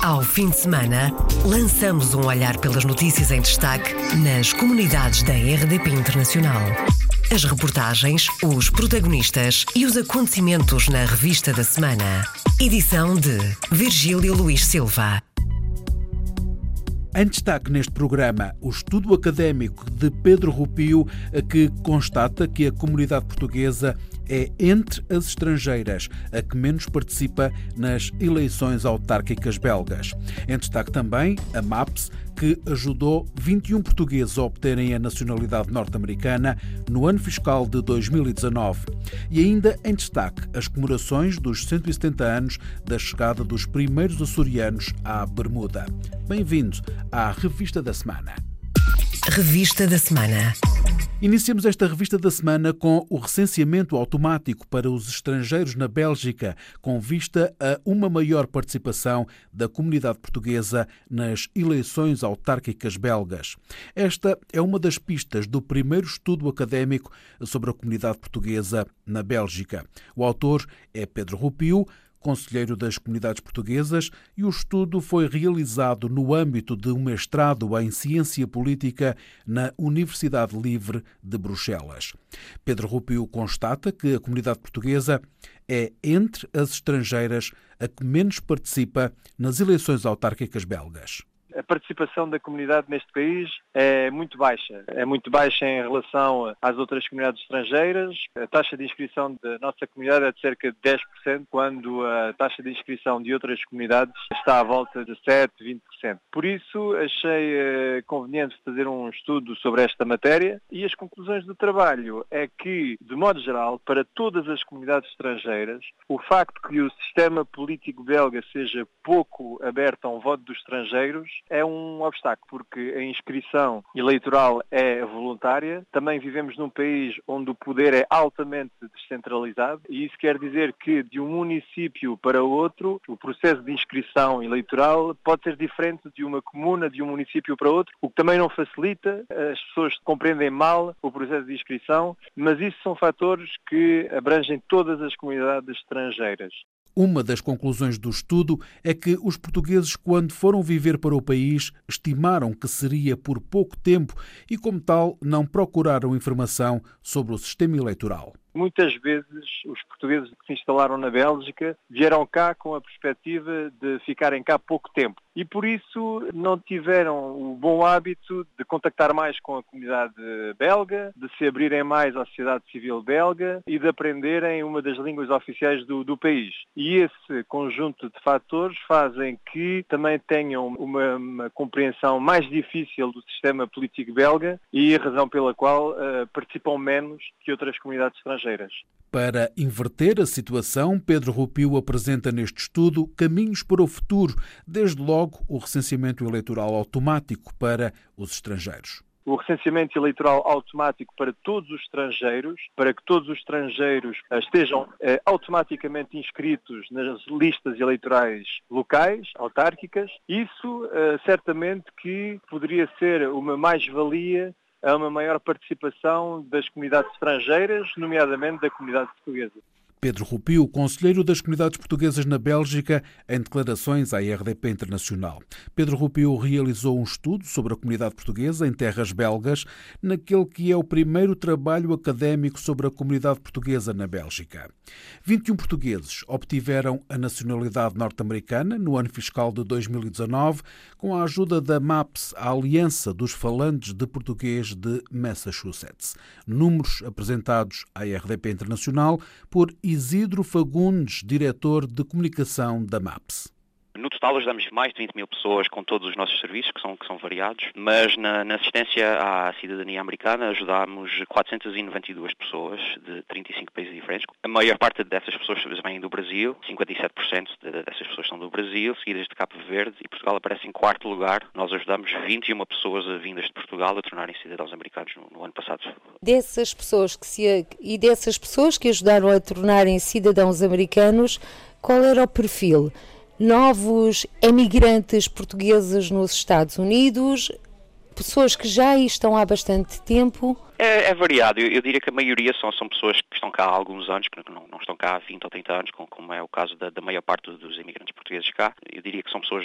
Ao fim de semana, lançamos um olhar pelas notícias em destaque nas comunidades da RDP Internacional. As reportagens, os protagonistas e os acontecimentos na revista da semana. Edição de Virgílio Luís Silva. Em destaque neste programa, o estudo académico de Pedro Rupio, que constata que a comunidade portuguesa é entre as estrangeiras a que menos participa nas eleições autárquicas belgas. Em destaque também a MAPS, que ajudou 21 portugueses a obterem a nacionalidade norte-americana no ano fiscal de 2019. E ainda em destaque as comemorações dos 170 anos da chegada dos primeiros açorianos à Bermuda. Bem-vindo à Revista da Semana. Revista da Semana. Iniciamos esta revista da semana com o recenseamento automático para os estrangeiros na Bélgica, com vista a uma maior participação da comunidade portuguesa nas eleições autárquicas belgas. Esta é uma das pistas do primeiro estudo académico sobre a comunidade portuguesa na Bélgica. O autor é Pedro Rupio, conselheiro das comunidades portuguesas, e o estudo foi realizado no âmbito de um mestrado em ciência política na Universidade Livre de Bruxelas. Pedro Rupio constata que a comunidade portuguesa é entre as estrangeiras a que menos participa nas eleições autárquicas belgas a participação da comunidade neste país é muito baixa. É muito baixa em relação às outras comunidades estrangeiras. A taxa de inscrição da nossa comunidade é de cerca de 10%, quando a taxa de inscrição de outras comunidades está à volta de 7%, 20%. Por isso, achei eh, conveniente fazer um estudo sobre esta matéria e as conclusões do trabalho é que, de modo geral, para todas as comunidades estrangeiras, o facto que o sistema político belga seja pouco aberto a um voto dos estrangeiros é um obstáculo, porque a inscrição eleitoral é voluntária. Também vivemos num país onde o poder é altamente descentralizado e isso quer dizer que de um município para outro, o processo de inscrição eleitoral pode ser diferente de uma comuna, de um município para outro, o que também não facilita, as pessoas compreendem mal o processo de inscrição, mas isso são fatores que abrangem todas as comunidades estrangeiras. Uma das conclusões do estudo é que os portugueses, quando foram viver para o país, estimaram que seria por pouco tempo e, como tal, não procuraram informação sobre o sistema eleitoral. Muitas vezes os portugueses que se instalaram na Bélgica vieram cá com a perspectiva de ficarem cá pouco tempo e por isso não tiveram o bom hábito de contactar mais com a comunidade belga, de se abrirem mais à sociedade civil belga e de aprenderem uma das línguas oficiais do, do país. E esse conjunto de fatores fazem que também tenham uma, uma compreensão mais difícil do sistema político belga e a razão pela qual uh, participam menos que outras comunidades estrangeiras. Para inverter a situação, Pedro Rupio apresenta neste estudo caminhos para o futuro, desde logo o recenseamento eleitoral automático para os estrangeiros o recenseamento eleitoral automático para todos os estrangeiros, para que todos os estrangeiros estejam eh, automaticamente inscritos nas listas eleitorais locais, autárquicas. Isso eh, certamente que poderia ser uma mais-valia a uma maior participação das comunidades estrangeiras, nomeadamente da comunidade portuguesa. Pedro Rupio, conselheiro das comunidades portuguesas na Bélgica, em declarações à RDP Internacional. Pedro Rupio realizou um estudo sobre a comunidade portuguesa em terras belgas, naquele que é o primeiro trabalho académico sobre a comunidade portuguesa na Bélgica. 21 portugueses obtiveram a nacionalidade norte-americana no ano fiscal de 2019, com a ajuda da MAPS, a Aliança dos Falantes de Português de Massachusetts. Números apresentados à RDP Internacional por Isidro Fagundes, diretor de comunicação da MAPS. No total ajudamos mais de 20 mil pessoas com todos os nossos serviços, que são, que são variados, mas na, na assistência à cidadania americana ajudámos 492 pessoas de 35 países diferentes. A maior parte dessas pessoas vêm do Brasil, 57% dessas pessoas são do Brasil, seguidas de Cabo Verde, e Portugal aparece em quarto lugar. Nós ajudamos 21 pessoas vindas de Portugal a tornarem cidadãos americanos no, no ano passado. Dessas pessoas que se, e dessas pessoas que ajudaram a tornarem cidadãos americanos, qual era o perfil? Novos emigrantes portugueses nos Estados Unidos, pessoas que já aí estão há bastante tempo? É, é variado. Eu, eu, diria que a maioria são, são pessoas que estão cá há alguns anos, que não, não estão cá há 20 ou 30 anos, como é o caso da, da, maior parte dos imigrantes portugueses cá. Eu diria que são pessoas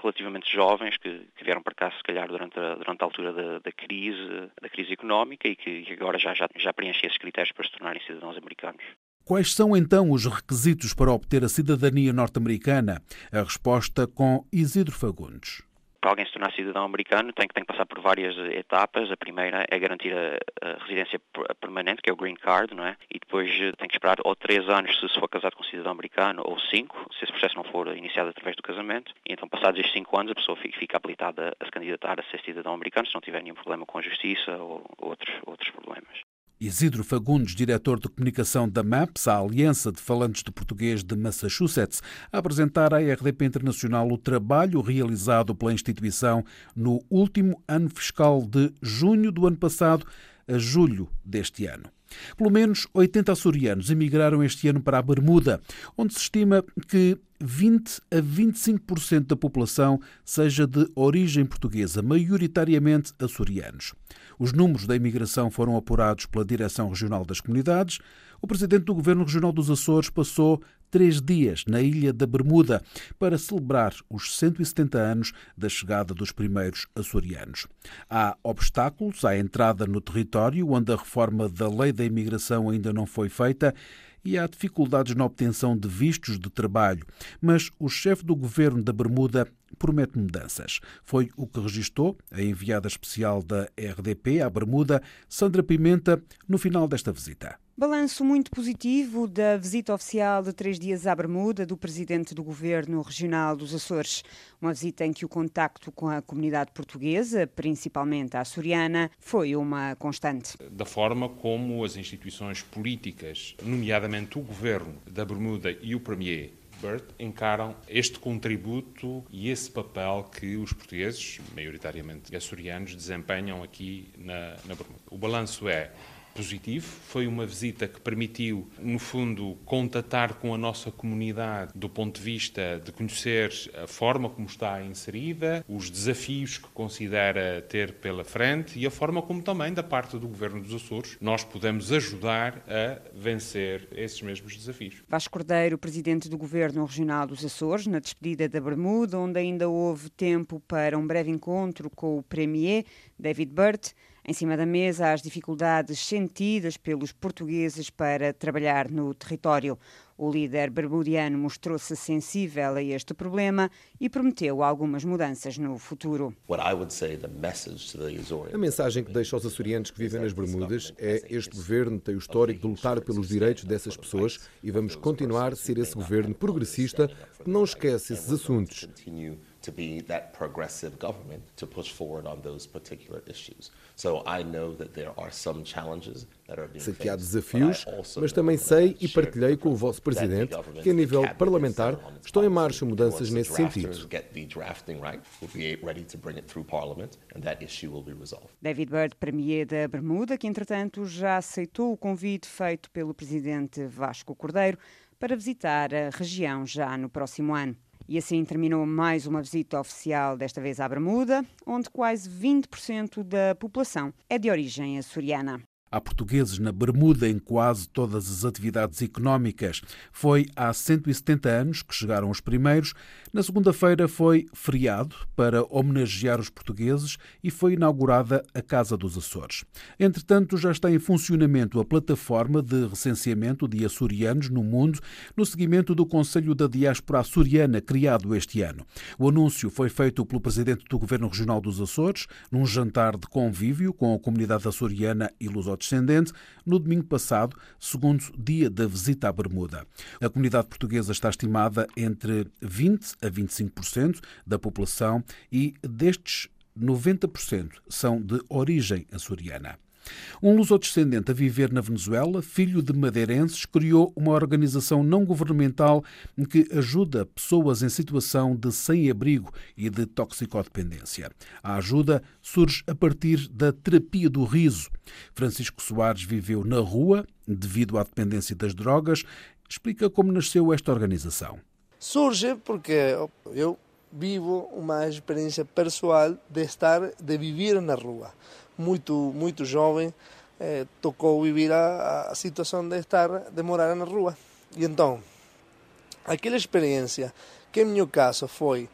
relativamente jovens que, que vieram para cá, se calhar, durante a, durante a altura da, da crise, da crise económica e que, que agora já, já, já preenchem esses critérios para se tornarem cidadãos americanos. Quais são então os requisitos para obter a cidadania norte-americana? A resposta com Isidro Fagundes para alguém se tornar cidadão americano tem que, tem que passar por várias etapas. A primeira é garantir a, a, residência permanente, que é o green card, não é? E depois eh, tem que esperar ou três anos se for casado com um cidadão americano, ou cinco, se esse processo não for iniciado através do casamento. E então, passados estes cinco anos, a pessoa fica, fica habilitada a se candidatar a ser cidadão americano, se não tiver nenhum problema com a justiça ou outros, outros problemas. Isidro Fagundes, diretor de comunicação da MAPS, a Aliança de Falantes de Português de Massachusetts, a apresentar à RDP Internacional o trabalho realizado pela instituição no último ano fiscal de junho do ano passado a julho deste ano. Pelo menos 80 açorianos emigraram este ano para a Bermuda, onde se estima que 20 a 25% da população seja de origem portuguesa, maioritariamente açorianos. Os números da imigração foram apurados pela Direção Regional das Comunidades. O presidente do Governo Regional dos Açores passou três dias na Ilha da Bermuda para celebrar os 170 anos da chegada dos primeiros açorianos. Há obstáculos à entrada no território, onde a reforma da lei da imigração ainda não foi feita e há dificuldades na obtenção de vistos de trabalho, mas o chefe do governo da Bermuda promete mudanças. Foi o que registou a enviada especial da RDP à Bermuda, Sandra Pimenta, no final desta visita. Balanço muito positivo da visita oficial de três dias à Bermuda do presidente do governo regional dos Açores. Uma visita em que o contacto com a comunidade portuguesa, principalmente a açoriana, foi uma constante. Da forma como as instituições políticas, nomeadamente o governo da Bermuda e o Premier, Encaram este contributo e esse papel que os portugueses, maioritariamente açorianos, desempenham aqui na, na Bermuda. O balanço é positivo. Foi uma visita que permitiu, no fundo, contatar com a nossa comunidade do ponto de vista de conhecer a forma como está inserida, os desafios que considera ter pela frente e a forma como também, da parte do Governo dos Açores, nós podemos ajudar a vencer esses mesmos desafios. Vasco Cordeiro, presidente do Governo Regional dos Açores, na despedida da Bermuda, onde ainda houve tempo para um breve encontro com o Premier David Burt. Em cima da mesa, as dificuldades sentidas pelos portugueses para trabalhar no território. O líder bermudiano mostrou-se sensível a este problema e prometeu algumas mudanças no futuro. A mensagem que deixo aos açorianos que vivem nas Bermudas é este governo tem o histórico de lutar pelos direitos dessas pessoas e vamos continuar a ser esse governo progressista que não esquece esses assuntos to be that progressive government to push forward on those particular issues. So I know that there are some challenges that are being Sei que há desafios, mas também sei e partilhei com o vosso presidente que a nível parlamentar estão em marcha mudanças nesse sentido. David Bird, premier da Bermuda, que entretanto já aceitou o convite feito pelo presidente Vasco Cordeiro para visitar a região já no próximo ano. E assim terminou mais uma visita oficial, desta vez à Bermuda, onde quase 20% da população é de origem açoriana. Há portugueses na Bermuda em quase todas as atividades económicas. Foi há 170 anos que chegaram os primeiros. Na segunda-feira foi feriado para homenagear os portugueses e foi inaugurada a Casa dos Açores. Entretanto, já está em funcionamento a plataforma de recenseamento de açorianos no mundo, no seguimento do Conselho da Diáspora Açoriana, criado este ano. O anúncio foi feito pelo presidente do Governo Regional dos Açores, num jantar de convívio com a comunidade açoriana e lusodescendente descendente no domingo passado, segundo dia da visita à Bermuda. A comunidade portuguesa está estimada entre 20 a 25% da população e destes 90% são de origem açoriana. Um lusodescendente a viver na Venezuela, filho de madeirenses, criou uma organização não governamental que ajuda pessoas em situação de sem-abrigo e de toxicodependência. A ajuda surge a partir da terapia do riso. Francisco Soares viveu na rua devido à dependência das drogas. Explica como nasceu esta organização. Surge porque eu vivo uma experiência pessoal de estar, de viver na rua. Muito, muito jovem, eh, tocou viver a, a situação de estar, de morar na rua. E então, aquela experiência, que em meu caso foi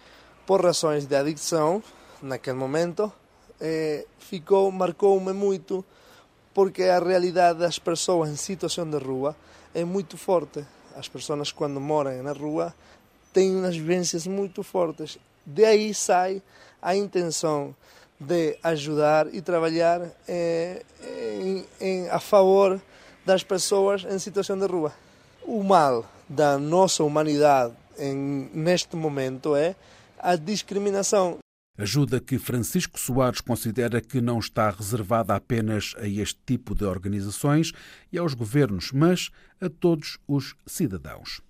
por razões de adicção, naquele momento, eh, ficou, marcou-me muito, porque a realidade das pessoas em situação de rua é muito forte. As pessoas, quando moram na rua, têm umas vivências muito fortes. De aí sai a intenção de ajudar e trabalhar eh, em, em, a favor das pessoas em situação de rua. O mal da nossa humanidade em, neste momento é a discriminação. Ajuda que Francisco Soares considera que não está reservada apenas a este tipo de organizações e aos governos, mas a todos os cidadãos.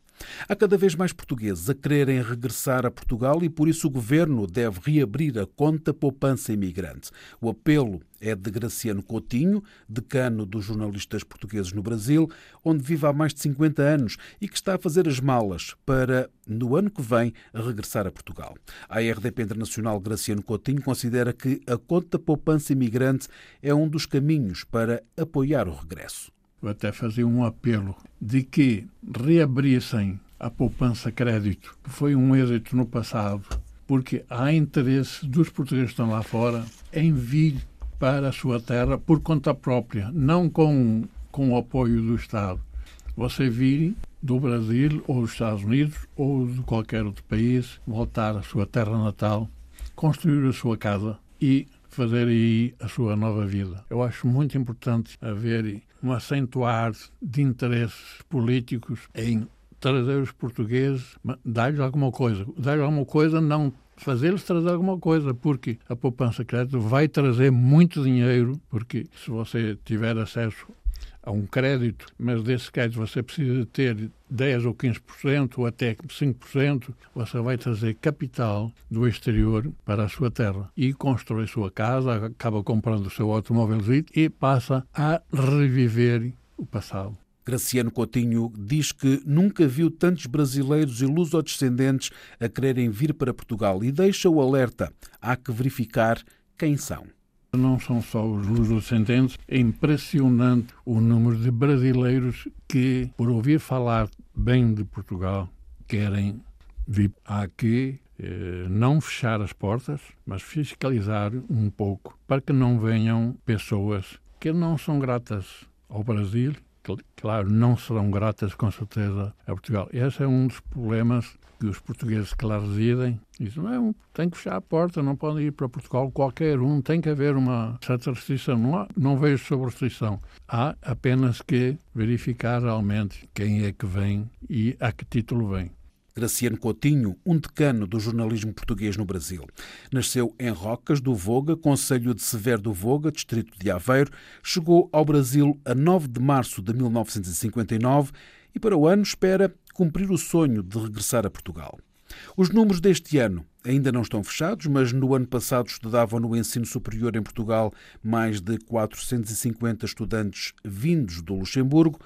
Há cada vez mais portugueses a quererem regressar a Portugal e por isso o governo deve reabrir a conta poupança imigrante. O apelo é de Graciano Coutinho, decano dos jornalistas portugueses no Brasil, onde vive há mais de 50 anos e que está a fazer as malas para, no ano que vem, regressar a Portugal. A RDP Internacional Graciano Coutinho considera que a conta poupança imigrante é um dos caminhos para apoiar o regresso eu até fazia um apelo de que reabrissem a poupança crédito, que foi um êxito no passado, porque há interesse dos portugueses que estão lá fora em vir para a sua terra por conta própria, não com, com o apoio do Estado. Você vir do Brasil ou dos Estados Unidos ou de qualquer outro país, voltar à sua terra natal, construir a sua casa e fazer aí a sua nova vida. Eu acho muito importante haver um acentuar de interesses políticos em trazer os portugueses, dar-lhes alguma coisa. Dar-lhes alguma coisa, não fazer-lhes trazer alguma coisa, porque a poupança crédito vai trazer muito dinheiro, porque se você tiver acesso a um crédito, mas desse crédito você precisa ter 10 ou 15% ou até 5%, você vai trazer capital do exterior para a sua terra e constrói sua casa, acaba comprando o seu automóvel e passa a reviver o passado. Graciano Coutinho diz que nunca viu tantos brasileiros e lusodescendentes a quererem vir para Portugal e deixa o alerta: há que verificar quem são. Não são só os lusodescendentes, é impressionante o número de brasileiros que, por ouvir falar bem de Portugal, querem vir aqui eh, não fechar as portas, mas fiscalizar um pouco para que não venham pessoas que não são gratas ao Brasil claro, não serão gratas com certeza a Portugal. Esse é um dos problemas que os portugueses que lá residem dizem, não, tem que fechar a porta, não podem ir para Portugal qualquer um, tem que haver uma certa restrição. Não, há, não vejo sobre restrição. Há apenas que verificar realmente quem é que vem e a que título vem. Graciano Coutinho, um decano do jornalismo português no Brasil. Nasceu em Rocas do Voga, Conselho de Severo do Voga, distrito de Aveiro. Chegou ao Brasil a 9 de março de 1959 e para o ano espera cumprir o sonho de regressar a Portugal. Os números deste ano ainda não estão fechados, mas no ano passado estudavam no ensino superior em Portugal mais de 450 estudantes vindos do Luxemburgo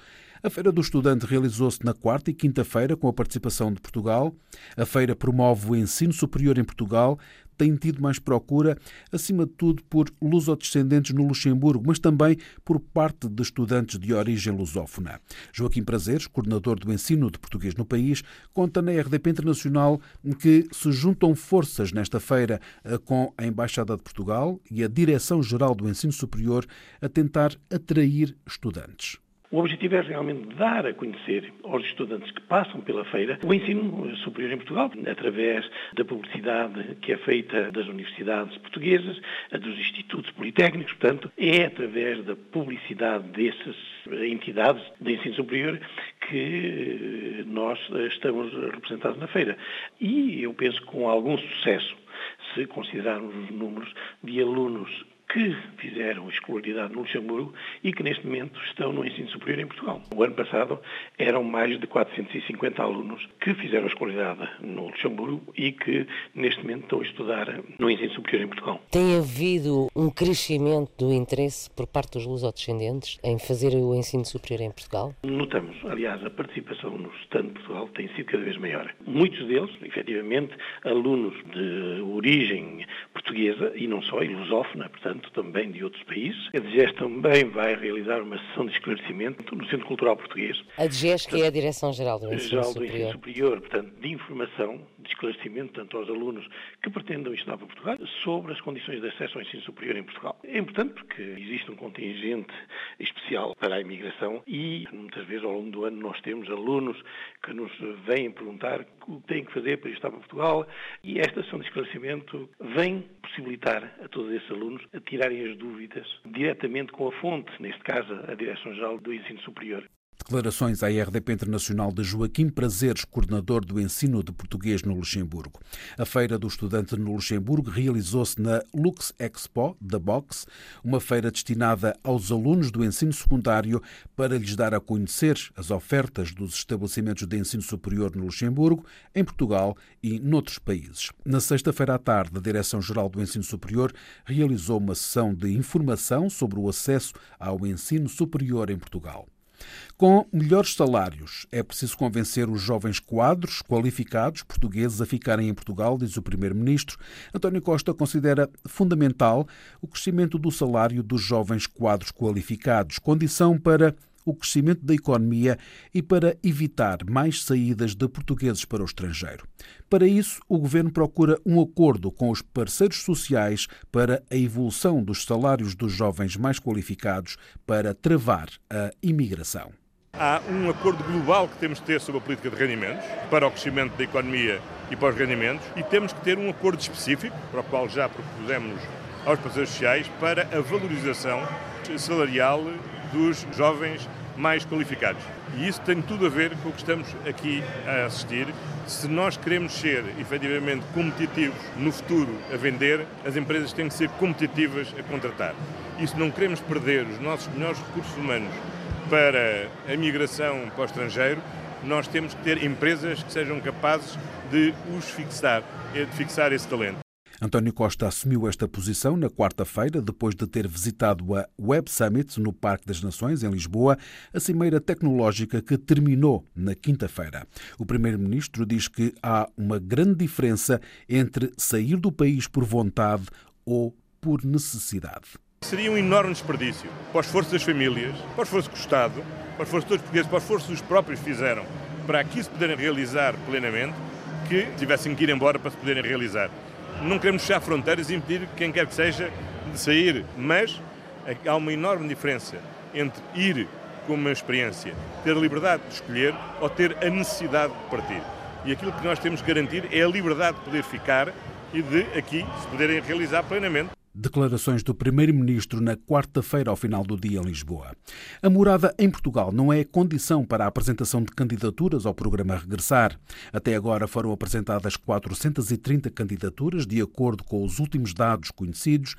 a Feira do Estudante realizou-se na quarta e quinta-feira com a participação de Portugal. A feira promove o ensino superior em Portugal, tem tido mais procura, acima de tudo por lusodescendentes no Luxemburgo, mas também por parte de estudantes de origem lusófona. Joaquim Prazeres, coordenador do ensino de português no país, conta na RDP Internacional que se juntam forças nesta feira eh, com a Embaixada de Portugal e a Direção-Geral do Ensino Superior a tentar atrair estudantes. O objetivo é realmente dar a conhecer aos estudantes que passam pela feira o ensino superior em Portugal, através da publicidade que é feita das universidades portuguesas, dos institutos politécnicos, portanto, é através da publicidade dessas entidades de ensino superior que nós estamos representados na feira. E eu penso com algum sucesso, se considerarmos os números de alunos que fizeram escolaridade no Luxemburgo e que neste momento estão no ensino superior em Portugal. O ano passado eram mais de 450 alunos que fizeram escolaridade no Luxemburgo e que neste momento estão a estudar no ensino superior em Portugal. Tem havido um crescimento do interesse por parte dos lusodescendentes em fazer o ensino superior em Portugal? Notamos, aliás, a participação no Estado de Portugal tem sido cada vez maior. Muitos deles, efetivamente, alunos de origem portuguesa e não só, e lusófona, portanto, também de outros países. A DGES também vai realizar uma sessão de esclarecimento no Centro Cultural Português. A DGES, que é a Direção-Geral do Ensino Geral do Superior. Ensino Superior, portanto, de informação, de esclarecimento, tanto aos alunos que pretendam estudar para Portugal, sobre as condições de acesso ao ensino superior em Portugal. É importante porque existe um contingente especial para a imigração e, muitas vezes, ao longo do ano, nós temos alunos que nos vêm perguntar o que têm que fazer para estar para Portugal e esta sessão de esclarecimento vem possibilitar a todos esses alunos a tirarem as dúvidas diretamente com a fonte, neste caso, a Direção-Geral do Ensino Superior. Declarações à RDP Internacional de Joaquim Prazeres, coordenador do ensino de português no Luxemburgo. A Feira do Estudante no Luxemburgo realizou-se na Lux Expo, da Box, uma feira destinada aos alunos do ensino secundário para lhes dar a conhecer as ofertas dos estabelecimentos de ensino superior no Luxemburgo, em Portugal e noutros países. Na sexta-feira à tarde, a Direção-Geral do Ensino Superior realizou uma sessão de informação sobre o acesso ao ensino superior em Portugal. Com melhores salários, é preciso convencer os jovens quadros qualificados portugueses a ficarem em Portugal, diz o Primeiro-Ministro. António Costa considera fundamental o crescimento do salário dos jovens quadros qualificados, condição para o crescimento da economia e para evitar mais saídas de portugueses para o estrangeiro. Para isso, o governo procura um acordo com os parceiros sociais para a evolução dos salários dos jovens mais qualificados para travar a imigração. Há um acordo global que temos de ter sobre a política de rendimentos, para o crescimento da economia e para os rendimentos, e temos que ter um acordo específico, para o qual já propusemos aos parceiros sociais, para a valorização salarial dos jovens mais qualificados. E isso tem tudo a ver com o que estamos aqui a assistir. Se nós queremos ser efetivamente competitivos no futuro a vender, as empresas têm que ser competitivas a contratar. E se não queremos perder os nossos melhores recursos humanos para a migração para o estrangeiro, nós temos que ter empresas que sejam capazes de os fixar, de fixar esse talento. António Costa assumiu esta posição na quarta-feira, depois de ter visitado a Web Summit no Parque das Nações, em Lisboa, a cimeira tecnológica que terminou na quinta-feira. O Primeiro-Ministro diz que há uma grande diferença entre sair do país por vontade ou por necessidade. Seria um enorme desperdício para o esforço das famílias, para o esforço do Estado, para o esforço de todos os portugueses, para o esforço que os próprios fizeram para aqui se poderem realizar plenamente, que tivessem que ir embora para se poderem realizar. Não queremos fechar fronteiras e impedir quem quer que seja de sair, mas há uma enorme diferença entre ir com uma experiência, ter a liberdade de escolher ou ter a necessidade de partir. E aquilo que nós temos que garantir é a liberdade de poder ficar e de aqui se poderem realizar plenamente. Declarações do Primeiro-Ministro na quarta-feira, ao final do dia, em Lisboa. A morada em Portugal não é condição para a apresentação de candidaturas ao programa Regressar. Até agora foram apresentadas 430 candidaturas, de acordo com os últimos dados conhecidos,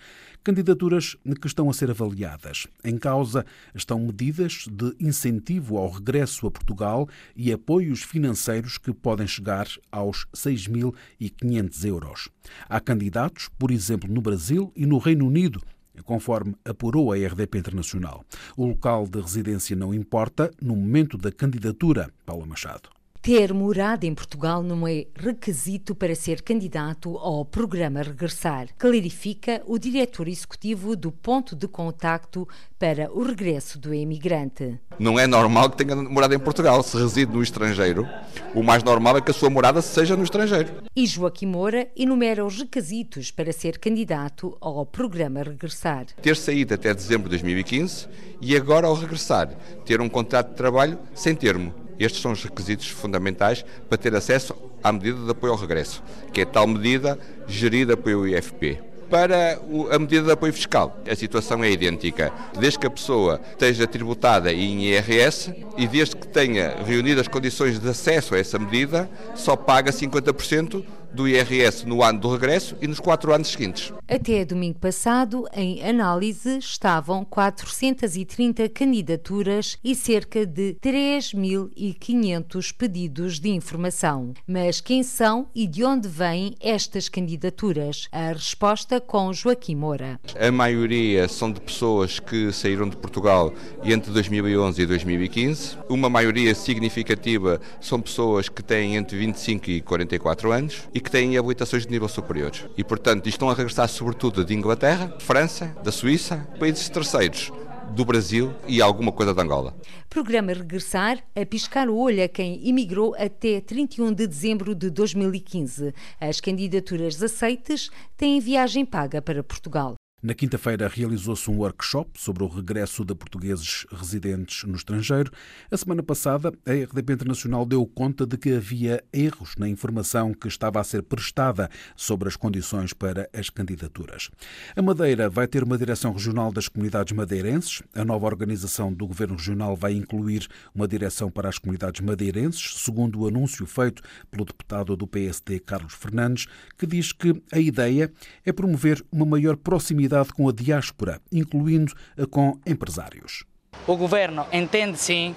candidaturas que estão a ser avaliadas. Em causa estão medidas de incentivo ao regresso a Portugal e apoios financeiros que podem chegar aos 6.500 euros. Há candidatos, por exemplo, no Brasil e no Reino Unido, conforme apurou a RDP Internacional. O local de residência não importa no momento da candidatura, Paula Machado. Ter morada em Portugal não é requisito para ser candidato ao programa Regressar, clarifica o diretor executivo do Ponto de Contacto para o Regresso do Emigrante. Não é normal que tenha morada em Portugal. Se reside no estrangeiro, o mais normal é que a sua morada seja no estrangeiro. E Joaquim Moura enumera os requisitos para ser candidato ao programa Regressar. Ter saído até dezembro de 2015 e agora, ao regressar, ter um contrato de trabalho sem termo estes são os requisitos fundamentais para ter acesso à medida de apoio ao regresso, que é tal medida gerida pelo IFP. Para a medida de apoio fiscal, a situação é idêntica. Desde que a pessoa esteja tributada em IRS e desde que tenha reunido as condições de acesso a essa medida, só paga 50% do IRS no ano do regresso e nos quatro anos seguintes. Até domingo passado, em análise, estavam 430 candidaturas e cerca de 3.500 pedidos de informação. Mas quem são e de onde vêm estas candidaturas? A resposta com Joaquim Moura. A maioria são de pessoas que saíram de Portugal entre 2011 e 2015. Uma maioria significativa são pessoas que têm entre 25 e 44 anos e que têm habilitações de nível superior. E, portanto, estão a regressar sobretudo de Inglaterra, França, da Suíça, países terceiros do Brasil e alguma coisa de Angola. Programa Regressar a piscar o olho a quem imigrou até 31 de dezembro de 2015. As candidaturas aceites têm viagem paga para Portugal. Na quinta-feira realizou-se um workshop sobre o regresso de portugueses residentes no estrangeiro. A semana passada, a RDP Internacional deu conta de que havia erros na informação que estava a ser prestada sobre as condições para as candidaturas. A Madeira vai ter uma direção regional das comunidades madeirenses. A nova organização do governo regional vai incluir uma direção para as comunidades madeirenses, segundo o anúncio feito pelo deputado do PSD, Carlos Fernandes, que diz que a ideia é promover uma maior proximidade com a diáspora, incluindo com empresários. O governo entende sim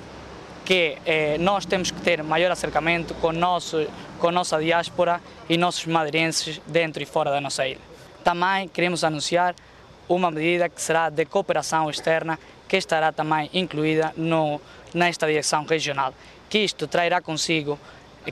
que eh, nós temos que ter maior acercamento com, nosso, com nossa diáspora e nossos madeirenses dentro e fora da nossa ilha. Também queremos anunciar uma medida que será de cooperação externa, que estará também incluída no, nesta direção regional, que isto trairá consigo,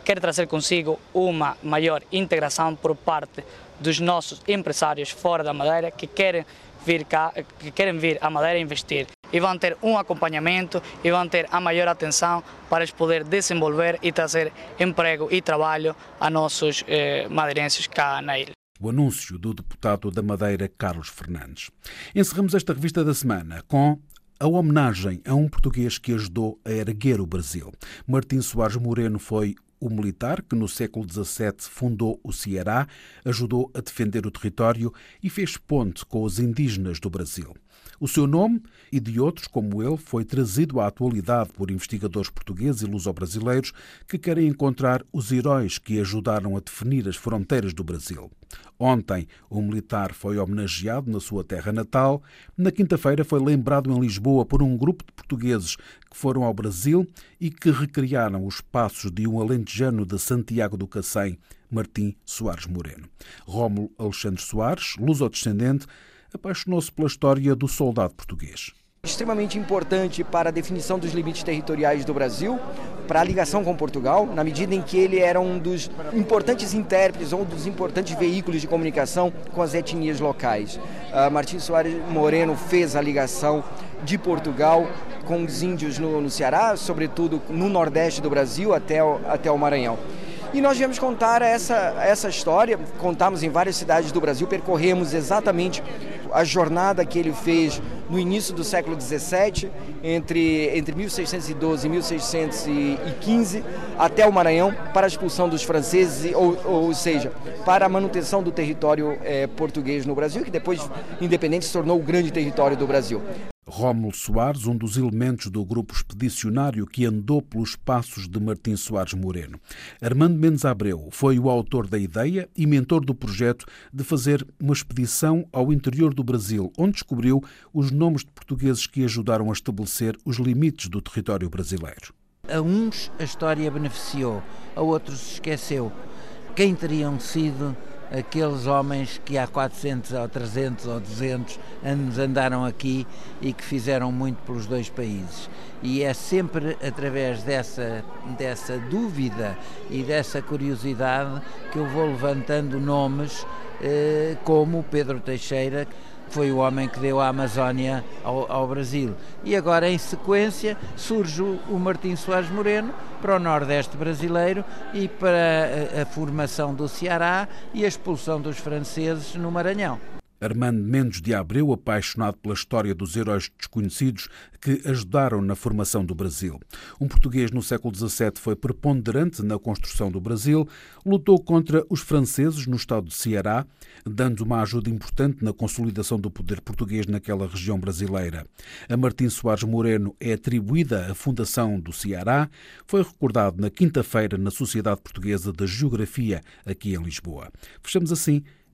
quer trazer consigo uma maior integração por parte dos nossos empresários fora da Madeira que querem vir cá, que querem vir à Madeira investir e vão ter um acompanhamento e vão ter a maior atenção para poder desenvolver e trazer emprego e trabalho a nossos eh, madeirenses cá na ilha. O anúncio do deputado da Madeira, Carlos Fernandes. Encerramos esta revista da semana com a homenagem a um português que ajudou a erguer o Brasil. Martim Soares Moreno foi o militar que no século XVII fundou o Ceará, ajudou a defender o território e fez ponte com os indígenas do Brasil. O seu nome e de outros como ele foi trazido à atualidade por investigadores portugueses e luso-brasileiros que querem encontrar os heróis que ajudaram a definir as fronteiras do Brasil. Ontem, o militar foi homenageado na sua terra natal. Na quinta-feira, foi lembrado em Lisboa por um grupo de portugueses que foram ao Brasil e que recriaram os passos de um alentejano de Santiago do Cacém, Martim Soares Moreno. Rómulo Alexandre Soares, luso-descendente, apaixonou-se pela história do soldado português. Extremamente importante para a definição dos limites territoriais do Brasil, para a ligação com Portugal, na medida em que ele era um dos importantes intérpretes, um dos importantes veículos de comunicação com as etnias locais. Uh, Martins Soares Moreno fez a ligação de Portugal com os índios no, no Ceará, sobretudo no nordeste do Brasil até o, até o Maranhão. E nós viemos contar essa, essa história, contamos em várias cidades do Brasil, percorremos exatamente a jornada que ele fez no início do século XVII, entre, entre 1612 e 1615, até o Maranhão, para a expulsão dos franceses, ou, ou seja, para a manutenção do território é, português no Brasil, que depois, independente, se tornou o grande território do Brasil. Rómulo Soares, um dos elementos do grupo expedicionário que andou pelos passos de Martim Soares Moreno. Armando Mendes Abreu foi o autor da ideia e mentor do projeto de fazer uma expedição ao interior do Brasil, onde descobriu os nomes de portugueses que ajudaram a estabelecer os limites do território brasileiro. A uns a história beneficiou, a outros esqueceu. Quem teriam sido aqueles homens que há 400 ou 300 ou 200 anos andaram aqui e que fizeram muito pelos dois países. E é sempre através dessa, dessa dúvida e dessa curiosidade que eu vou levantando nomes eh, como Pedro Teixeira, foi o homem que deu a Amazónia ao, ao, Brasil. E agora, em sequência, surge o Martim Soares Moreno para o Nordeste brasileiro e para a, a formação do Ceará e a expulsão dos franceses no Maranhão. Armando Mendes de Abreu, apaixonado pela história dos heróis desconhecidos que ajudaram na formação do Brasil. Um português no século XVII foi preponderante na construção do Brasil, lutou contra os franceses no estado de Ceará, dando uma ajuda importante na consolidação do poder português naquela região brasileira. A Martim Soares Moreno é atribuída a fundação do Ceará, foi recordado na quinta-feira na Sociedade Portuguesa de Geografia, aqui em Lisboa. Fechamos assim